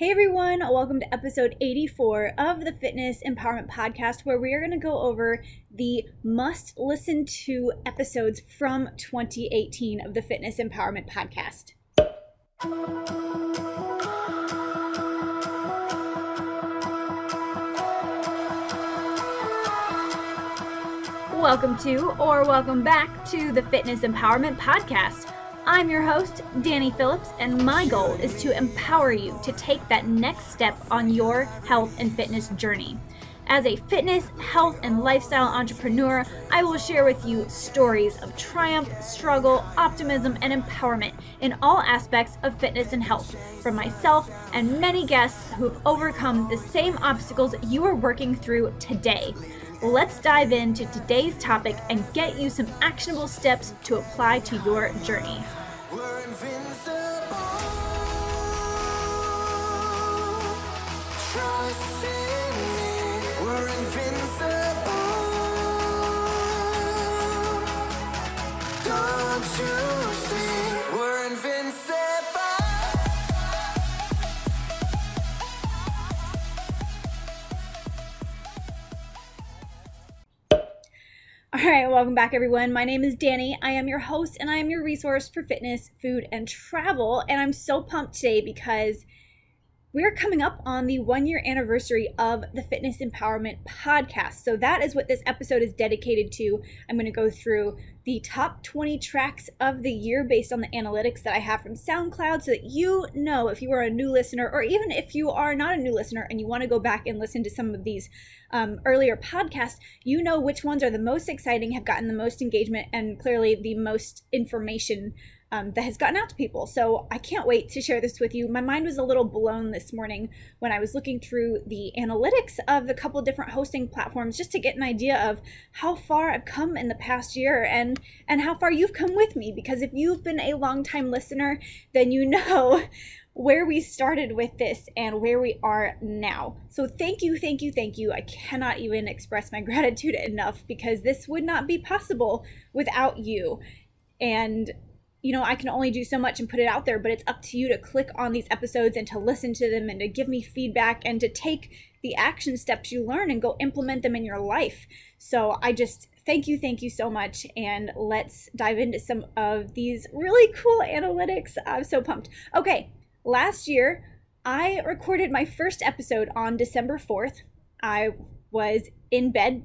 Hey everyone, welcome to episode 84 of the Fitness Empowerment Podcast, where we are going to go over the must listen to episodes from 2018 of the Fitness Empowerment Podcast. Welcome to, or welcome back to the Fitness Empowerment Podcast. I'm your host, Danye Phillips, and my goal is to empower you to take that next step on your health and fitness journey. As a fitness, health, and lifestyle entrepreneur, I will share with you stories of triumph, struggle, optimism, and empowerment in all aspects of fitness and health from myself and many guests who have overcome the same obstacles you are working through today. Let's dive into today's topic and get you some actionable steps to apply to your journey. Don't you see? All right, welcome back, everyone. My name is Danye. I am your host and I am your resource for fitness, food, and travel. And I'm so pumped today because we're coming up on the one year anniversary of the Fitness Empowerment Podcast. So, that is what this episode is dedicated to. I'm going to go through the top 20 tracks of the year based on the analytics that I have from SoundCloud so that you know if you are a new listener or even if you are not a new listener and you want to go back and listen to some of these um, earlier podcasts, you know which ones are the most exciting, have gotten the most engagement, and clearly the most information um, that has gotten out to people. So I can't wait to share this with you. My mind was a little blown this morning when I was looking through the analytics of the couple different hosting platforms just to get an idea of how far I've come in the past year and and how far you've come with me. Because if you've been a long time listener, then you know where we started with this and where we are now. So, thank you, thank you, thank you. I cannot even express my gratitude enough because this would not be possible without you. And you know, I can only do so much and put it out there, but it's up to you to click on these episodes and to listen to them and to give me feedback and to take the action steps you learn and go implement them in your life. So I just thank you, thank you so much. And let's dive into some of these really cool analytics. I'm so pumped. Okay, last year I recorded my first episode on December 4th. I was in bed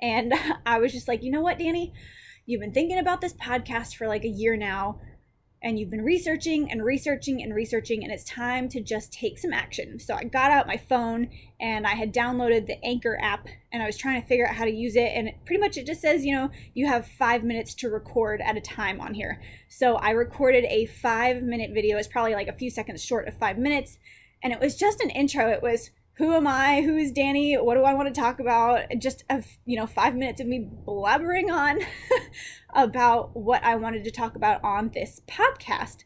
and I was just like, you know what, Danye? You've been thinking about this podcast for like a year now, and you've been researching and researching and researching, and it's time to just take some action. So I got out my phone and I had downloaded the Anchor app and I was trying to figure out how to use it. And pretty much it just says, you know, you have five minutes to record at a time on here. So I recorded a five minute video. It's probably like a few seconds short of five minutes. And it was just an intro. It was who am I? Who is Danye? What do I want to talk about? Just a you know five minutes of me blabbering on about what I wanted to talk about on this podcast.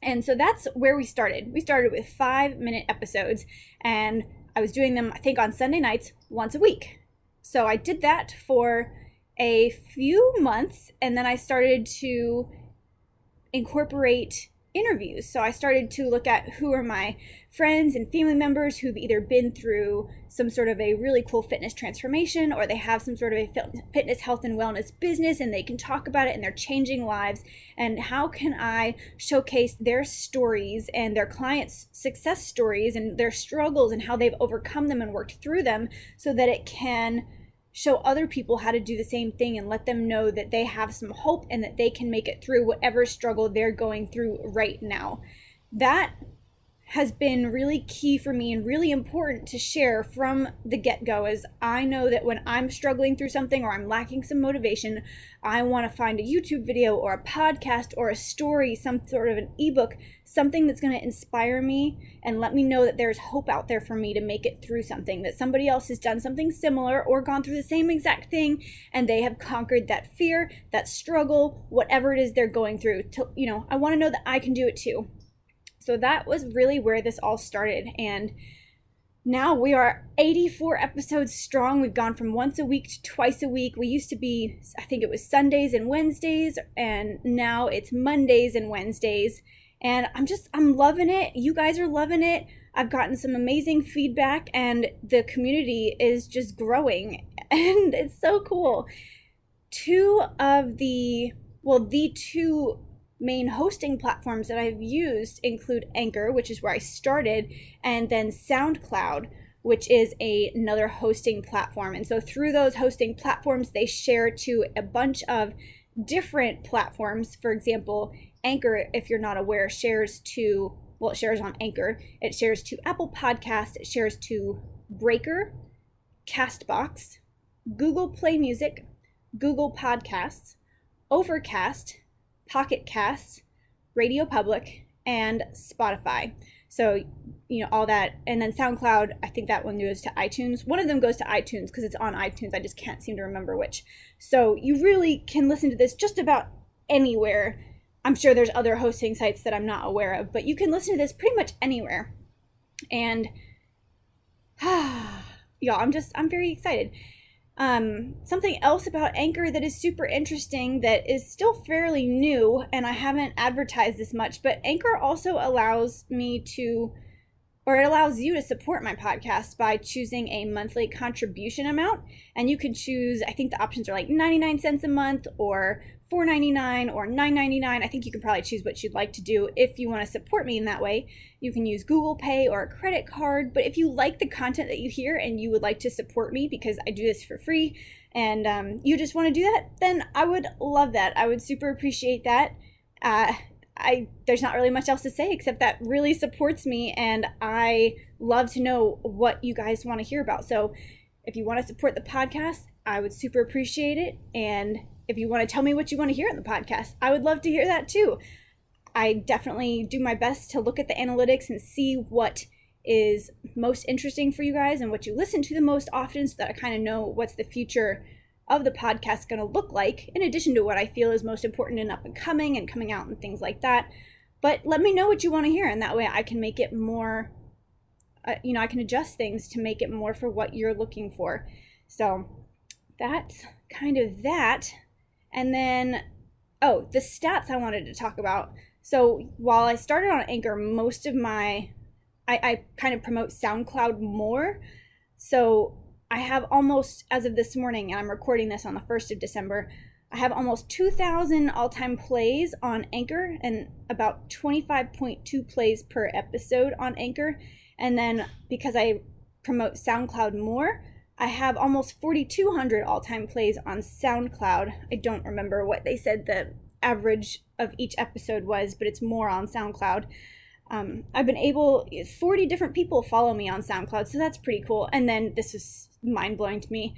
And so that's where we started. We started with five minute episodes, and I was doing them, I think, on Sunday nights once a week. So I did that for a few months, and then I started to incorporate interviews. So I started to look at who are my friends and family members who've either been through some sort of a really cool fitness transformation or they have some sort of a fitness, health, and wellness business and they can talk about it and they're changing lives. And how can I showcase their stories and their clients' success stories and their struggles and how they've overcome them and worked through them so that it can show other people how to do the same thing and let them know that they have some hope and that they can make it through whatever struggle they're going through right now. That has been really key for me and really important to share from the get go. Is I know that when I'm struggling through something or I'm lacking some motivation, I want to find a YouTube video or a podcast or a story, some sort of an ebook, something that's going to inspire me and let me know that there's hope out there for me to make it through something, that somebody else has done something similar or gone through the same exact thing and they have conquered that fear, that struggle, whatever it is they're going through. To, you know, I want to know that I can do it too. So that was really where this all started. And now we are 84 episodes strong. We've gone from once a week to twice a week. We used to be, I think it was Sundays and Wednesdays, and now it's Mondays and Wednesdays. And I'm just, I'm loving it. You guys are loving it. I've gotten some amazing feedback, and the community is just growing, and it's so cool. Two of the, well, the two main hosting platforms that I've used include Anchor, which is where I started, and then SoundCloud, which is a, another hosting platform. And so through those hosting platforms, they share to a bunch of different platforms. For example, Anchor, if you're not aware, shares to, well, it shares on Anchor, it shares to Apple Podcasts, it shares to Breaker, Castbox, Google Play Music, Google Podcasts, Overcast, Pocket Casts, Radio Public, and Spotify. So, you know, all that. And then SoundCloud, I think that one goes to iTunes. One of them goes to iTunes because it's on iTunes. I just can't seem to remember which. So you really can listen to this just about anywhere. I'm sure there's other hosting sites that I'm not aware of, but you can listen to this pretty much anywhere. And, y'all, I'm just, I'm very excited. Um, something else about Anchor that is super interesting that is still fairly new, and I haven't advertised this much, but Anchor also allows me to, or it allows you to support my podcast by choosing a monthly contribution amount. And you can choose, I think the options are like 99 cents a month or $4.99 or $9.99. I think you can probably choose what you'd like to do if you want to support me in that way. You can use Google Pay or a credit card. But if you like the content that you hear and you would like to support me because I do this for free and um, you just want to do that, then I would love that. I would super appreciate that. Uh, I there's not really much else to say except that really supports me and I love to know what you guys want to hear about. So if you want to support the podcast, I would super appreciate it and if you want to tell me what you want to hear in the podcast, I would love to hear that too. I definitely do my best to look at the analytics and see what is most interesting for you guys and what you listen to the most often so that I kind of know what's the future of the podcast going to look like, in addition to what I feel is most important and up and coming and coming out and things like that. But let me know what you want to hear, and that way I can make it more, uh, you know, I can adjust things to make it more for what you're looking for. So that's kind of that. And then, oh, the stats I wanted to talk about. So while I started on Anchor, most of my, I, I kind of promote SoundCloud more. So I have almost, as of this morning, and I'm recording this on the 1st of December, I have almost 2,000 all time plays on Anchor and about 25.2 plays per episode on Anchor. And then because I promote SoundCloud more, I have almost 4,200 all time plays on SoundCloud. I don't remember what they said the average of each episode was, but it's more on SoundCloud. Um, I've been able, 40 different people follow me on SoundCloud, so that's pretty cool. And then this is mind blowing to me.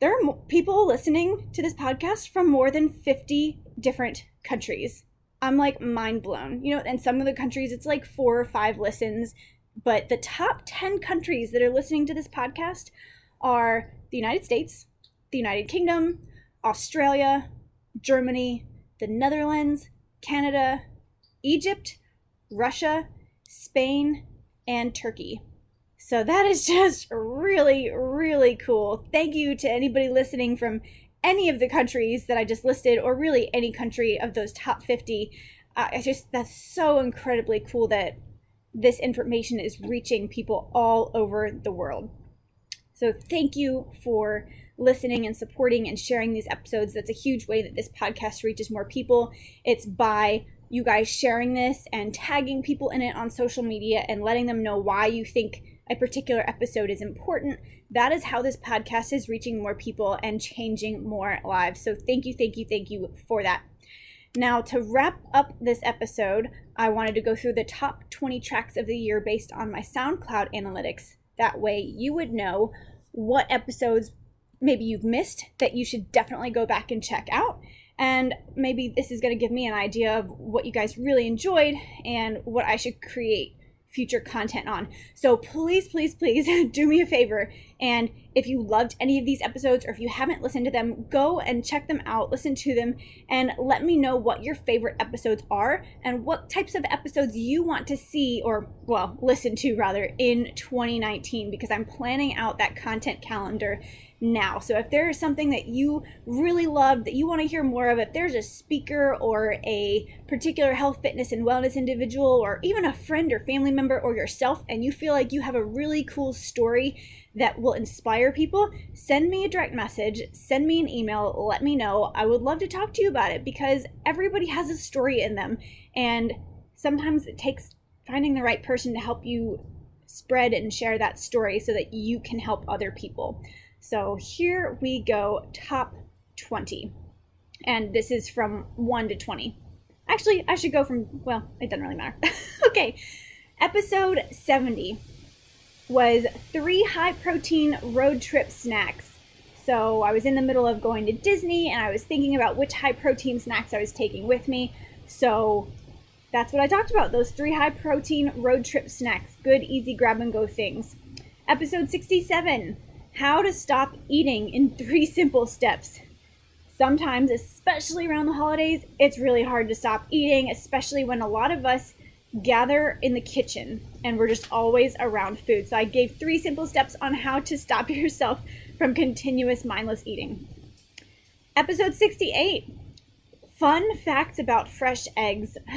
There are people listening to this podcast from more than 50 different countries. I'm like mind blown. You know, and some of the countries it's like four or five listens, but the top 10 countries that are listening to this podcast are the United States, the United Kingdom, Australia, Germany, the Netherlands, Canada, Egypt, Russia, Spain, and Turkey. So that is just really, really cool. Thank you to anybody listening from any of the countries that I just listed, or really any country of those top 50. Uh, just that's so incredibly cool that this information is reaching people all over the world. So thank you for listening and supporting and sharing these episodes. That's a huge way that this podcast reaches more people. It's by you guys sharing this and tagging people in it on social media and letting them know why you think a particular episode is important. That is how this podcast is reaching more people and changing more lives. So thank you, thank you, thank you for that. Now, to wrap up this episode, I wanted to go through the top 20 tracks of the year based on my SoundCloud analytics. That way, you would know what episodes maybe you've missed that you should definitely go back and check out. And maybe this is going to give me an idea of what you guys really enjoyed and what I should create future content on. So please, please, please do me a favor. And if you loved any of these episodes or if you haven't listened to them, go and check them out, listen to them, and let me know what your favorite episodes are and what types of episodes you want to see or, well, listen to rather in 2019 because I'm planning out that content calendar now. So if there is something that you really love that you want to hear more of, if there's a speaker or a particular health, fitness, and wellness individual, or even a friend or family member or yourself, and you feel like you have a really cool story that will inspire people, send me a direct message, send me an email, let me know. I would love to talk to you about it because everybody has a story in them. And sometimes it takes finding the right person to help you spread and share that story so that you can help other people. So here we go, top 20. And this is from 1 to 20. Actually, I should go from, well, it doesn't really matter. okay, episode 70 was three high protein road trip snacks. So I was in the middle of going to Disney and I was thinking about which high protein snacks I was taking with me. So that's what I talked about those three high protein road trip snacks. Good, easy grab and go things. Episode 67 How to Stop Eating in Three Simple Steps. Sometimes, especially around the holidays, it's really hard to stop eating, especially when a lot of us gather in the kitchen and we're just always around food. So I gave three simple steps on how to stop yourself from continuous mindless eating. Episode 68 Fun facts about fresh eggs.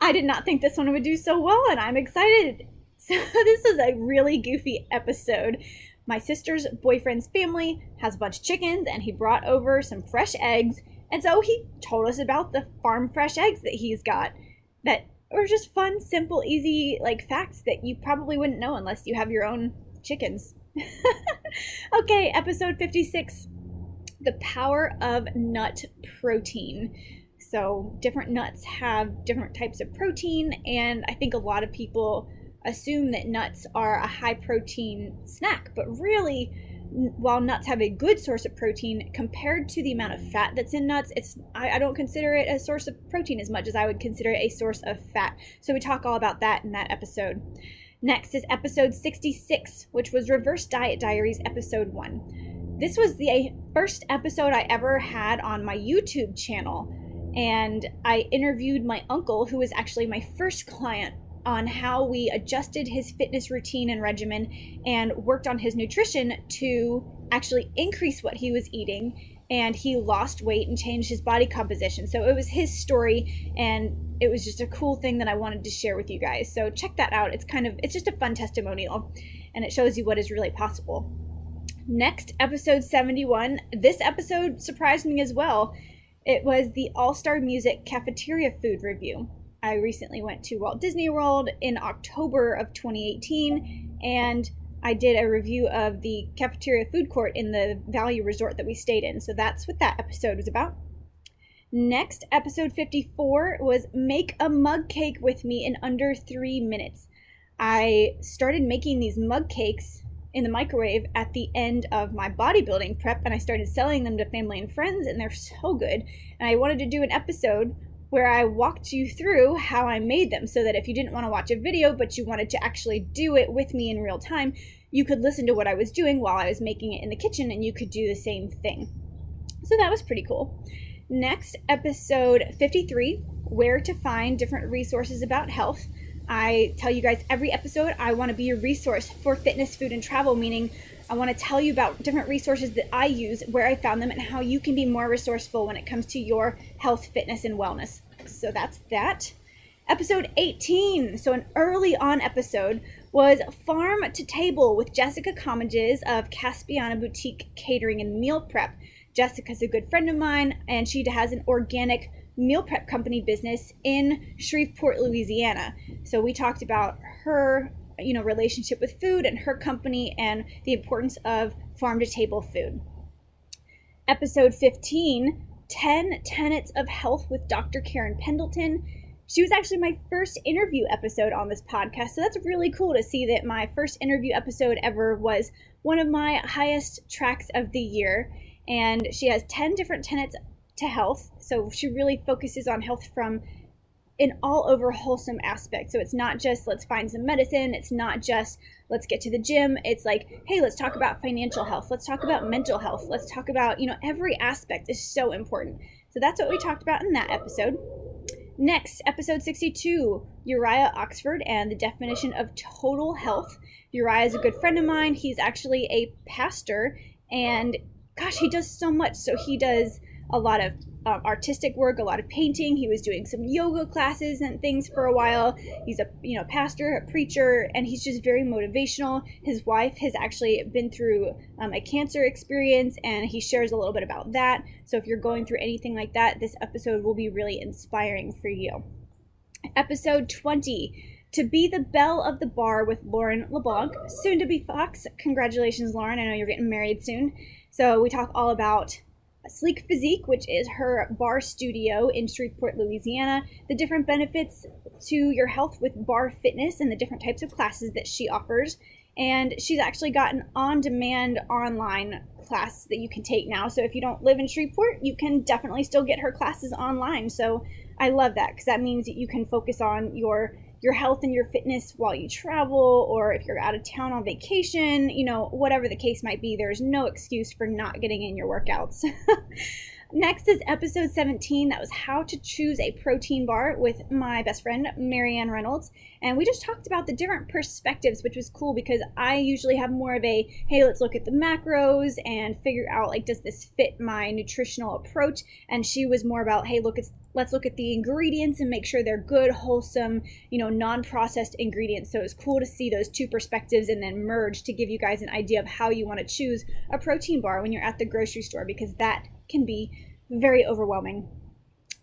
I did not think this one would do so well, and I'm excited. So, this is a really goofy episode. My sister's boyfriend's family has a bunch of chickens, and he brought over some fresh eggs. And so he told us about the farm fresh eggs that he's got that are just fun, simple, easy, like facts that you probably wouldn't know unless you have your own chickens. okay, episode 56 the power of nut protein. So, different nuts have different types of protein, and I think a lot of people assume that nuts are a high protein snack, but really, while nuts have a good source of protein compared to the amount of mm. fat that's in nuts it's I, I, don't consider it a source of protein as much as i would consider it a source of fat. So we talk all about that in that episode. Next is episode 66 which was reverse diet diaries episode 1 this was the first episode I ever had on my YouTube channel. And I interviewed my uncle, who was actually my first client, on how we adjusted his fitness routine and regimen and worked on his nutrition to actually increase what he was eating. And he lost weight and changed his body composition. So it was his story, and it was just a cool thing that I wanted to share with you guys. So check that out. It's kind of, it's just a fun testimonial, and it shows you what is really possible. Next, episode 71. This episode surprised me as well. It was the All Star Music Cafeteria Food Review. I recently went to Walt Disney World in October of 2018 and I did a review of the cafeteria food court in the Value Resort that we stayed in. So that's what that episode was about. Next, episode 54 was Make a Mug Cake with Me in Under Three Minutes. I started making these mug cakes in the microwave at the end of my bodybuilding prep and I started selling them to family and friends and they're so good. And I wanted to do an episode where I walked you through how I made them so that if you didn't want to watch a video but you wanted to actually do it with me in real time, you could listen to what I was doing while I was making it in the kitchen and you could do the same thing. So that was pretty cool. Next, episode 53 Where to Find Different Resources About Health. I tell you guys every episode, I want to be a resource for fitness, food, and travel, meaning I want to tell you about different resources that I use, where I found them, and how you can be more resourceful when it comes to your health, fitness, and wellness. So that's that. Episode 18, so an early on episode, was Farm to Table with Jessica Commages of Caspiana Boutique Catering and Meal Prep. Jessica's a good friend of mine, and she has an organic meal prep company business in Shreveport, Louisiana. So we talked about her, you know, relationship with food and her company and the importance of farm to table food. Episode 15, 10 Tenets of Health with Dr. Karen Pendleton. She was actually my first interview episode on this podcast. So that's really cool to see that my first interview episode ever was one of my highest tracks of the year. And she has 10 different tenets to health. So she really focuses on health from an all over wholesome aspect. So it's not just let's find some medicine, it's not just let's get to the gym. It's like, hey, let's talk about financial health, let's talk about mental health, let's talk about, you know, every aspect is so important. So that's what we talked about in that episode. Next, episode 62 Uriah Oxford and the definition of total health. Uriah is a good friend of mine. He's actually a pastor And gosh, he does so much. So he does a lot of um, artistic work, a lot of painting. He was doing some yoga classes and things for a while. He's a you know pastor, a preacher, and he's just very motivational. His wife has actually been through um, a cancer experience, and he shares a little bit about that. So if you're going through anything like that, this episode will be really inspiring for you. Episode 20 to be the belle of the barre with Lauren LeBlanc, soon to be Fox. Congratulations, Lauren. I know you're getting married soon. So we talk all about Sleek Physique, which is her barre studio in Shreveport, Louisiana, the different benefits to your health with barre fitness and the different types of classes that she offers. And she's actually got an on demand online class that you can take now. So if you don't live in Shreveport, you can definitely still get her classes online. So I love that because that means that you can focus on your your health and your fitness while you travel or if you're out of town on vacation, you know, whatever the case might be, there's no excuse for not getting in your workouts. Next is episode 17. That was how to choose a protein bar with my best friend, Marianne Reynolds. And we just talked about the different perspectives, which was cool because I usually have more of a hey, let's look at the macros and figure out like, does this fit my nutritional approach? And she was more about hey, look, it's let's look at the ingredients and make sure they're good, wholesome, you know, non processed ingredients. So it's cool to see those two perspectives and then merge to give you guys an idea of how you want to choose a protein bar when you're at the grocery store because that can be very overwhelming.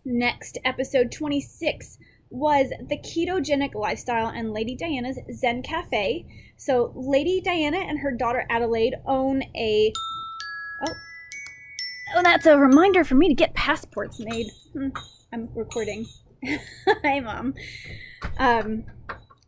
Next, episode 26 was the ketogenic lifestyle and Lady Diana's Zen Cafe. So, Lady Diana and her daughter Adelaide own a. Oh. Oh, that's a reminder for me to get passports made. Hmm, I'm recording. Hi, Mom. Um,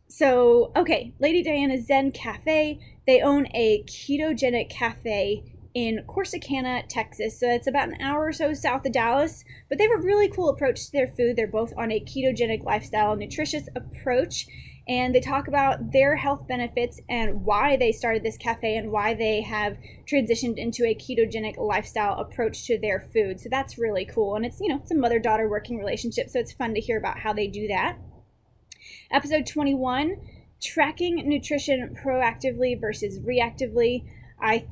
so, okay, Lady Diana's Zen Cafe. They own a ketogenic cafe in Corsicana, Texas. So it's about an hour or so south of Dallas. But they have a really cool approach to their food. They're both on a ketogenic lifestyle, nutritious approach. And they talk about their health benefits and why they started this cafe and why they have transitioned into a ketogenic lifestyle approach to their food. So that's really cool. And it's, you know, it's a mother daughter working relationship. So it's fun to hear about how they do that. Episode 21 tracking nutrition proactively versus reactively. I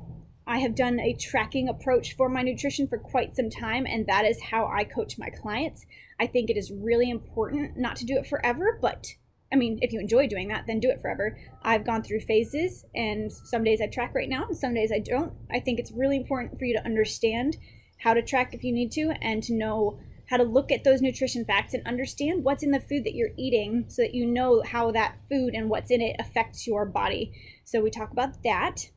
I have done a tracking approach for my nutrition for quite some time, and that is how I coach my clients. I think it is really important not to do it forever, but I mean, if you enjoy doing that, then do it forever. I've gone through phases, and some days I track right now, and some days I don't. I think it's really important for you to understand how to track if you need to, and to know how to look at those nutrition facts and understand what's in the food that you're eating so that you know how that food and what's in it affects your body. So, we talk about that.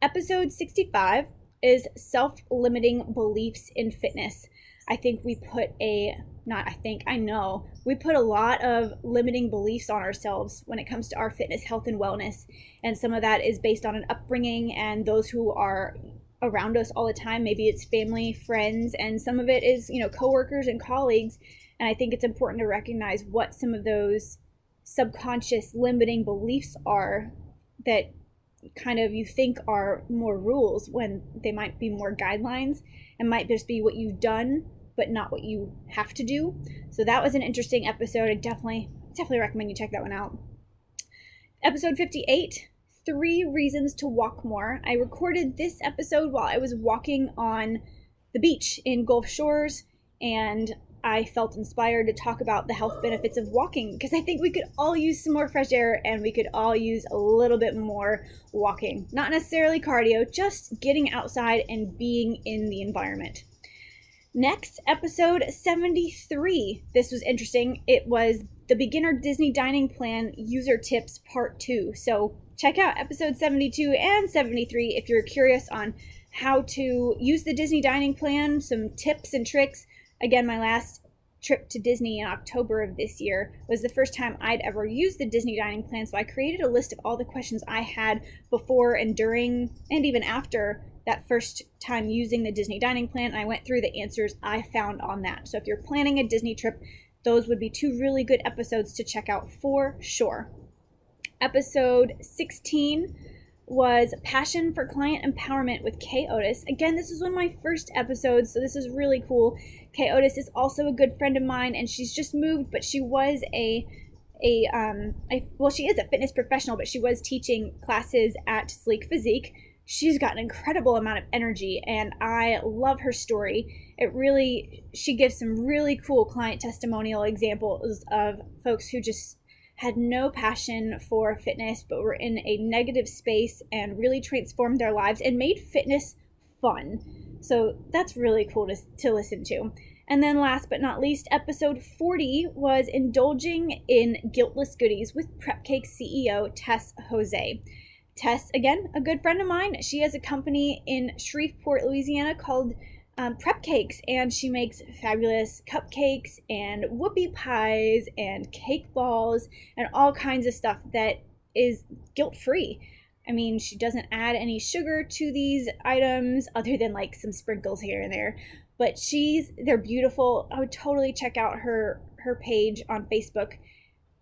Episode 65 is self limiting beliefs in fitness. I think we put a, not I think, I know, we put a lot of limiting beliefs on ourselves when it comes to our fitness, health, and wellness. And some of that is based on an upbringing and those who are around us all the time. Maybe it's family, friends, and some of it is, you know, coworkers and colleagues. And I think it's important to recognize what some of those subconscious limiting beliefs are that kind of you think are more rules when they might be more guidelines and might just be what you've done but not what you have to do. So that was an interesting episode. I definitely definitely recommend you check that one out. Episode 58, 3 reasons to walk more. I recorded this episode while I was walking on the beach in Gulf Shores and I felt inspired to talk about the health benefits of walking because I think we could all use some more fresh air and we could all use a little bit more walking. Not necessarily cardio, just getting outside and being in the environment. Next, episode 73. This was interesting. It was the Beginner Disney Dining Plan User Tips Part 2. So check out episode 72 and 73 if you're curious on how to use the Disney Dining Plan, some tips and tricks Again, my last trip to Disney in October of this year was the first time I'd ever used the Disney dining plan. So I created a list of all the questions I had before and during and even after that first time using the Disney dining plan. I went through the answers I found on that. So if you're planning a Disney trip, those would be two really good episodes to check out for sure. Episode 16 was Passion for Client Empowerment with Kay Otis. Again, this is one of my first episodes, so this is really cool. Kay Otis is also a good friend of mine, and she's just moved, but she was a a um a, well, she is a fitness professional, but she was teaching classes at Sleek Physique. She's got an incredible amount of energy and I love her story. It really, she gives some really cool client testimonial examples of folks who just had no passion for fitness but were in a negative space and really transformed their lives and made fitness fun. So that's really cool to, to listen to. And then, last but not least, episode 40 was Indulging in Guiltless Goodies with Prep Cake CEO Tess Jose. Tess, again, a good friend of mine. She has a company in Shreveport, Louisiana called um, Prep Cakes, and she makes fabulous cupcakes and whoopie pies and cake balls and all kinds of stuff that is guilt free. I mean, she doesn't add any sugar to these items other than like some sprinkles here and there. But she's they're beautiful. I would totally check out her her page on Facebook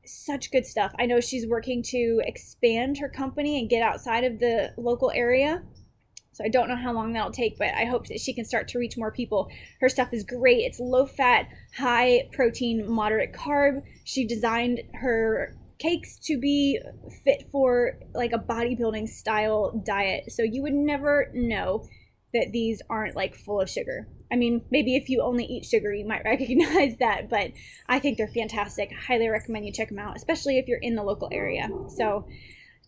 such good stuff. I know she's working to expand her company and get outside of the local area. So I don't know how long that'll take, but I hope that she can start to reach more people. Her stuff is great. It's low fat, high protein, moderate carb. She designed her cakes to be fit for like a bodybuilding style diet. So you would never know that these aren't like full of sugar. I mean, maybe if you only eat sugar, you might recognize that, but I think they're fantastic. Highly recommend you check them out, especially if you're in the local area. So,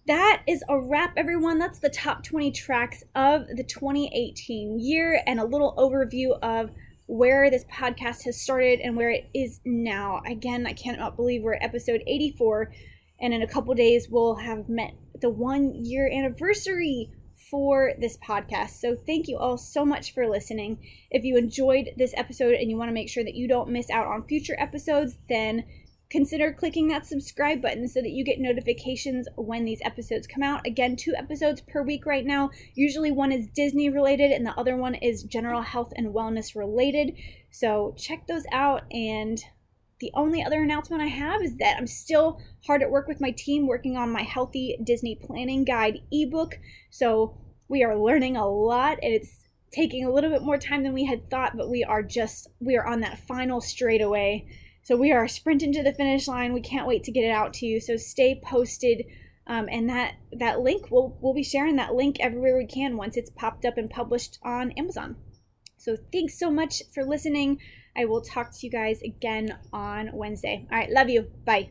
that is a wrap, everyone. That's the top 20 tracks of the 2018 year and a little overview of where this podcast has started and where it is now. Again, I cannot believe we're at episode 84, and in a couple days, we'll have met the one year anniversary for this podcast. So, thank you all so much for listening. If you enjoyed this episode and you want to make sure that you don't miss out on future episodes, then consider clicking that subscribe button so that you get notifications when these episodes come out. Again, two episodes per week right now. Usually one is Disney related and the other one is general health and wellness related. So, check those out and the only other announcement I have is that I'm still hard at work with my team working on my Healthy Disney Planning Guide ebook. So we are learning a lot and it's taking a little bit more time than we had thought, but we are just, we are on that final straightaway. So we are sprinting to the finish line. We can't wait to get it out to you. So stay posted. Um, and that that link we'll we'll be sharing that link everywhere we can once it's popped up and published on Amazon. So thanks so much for listening. I will talk to you guys again on Wednesday. All right, love you. Bye.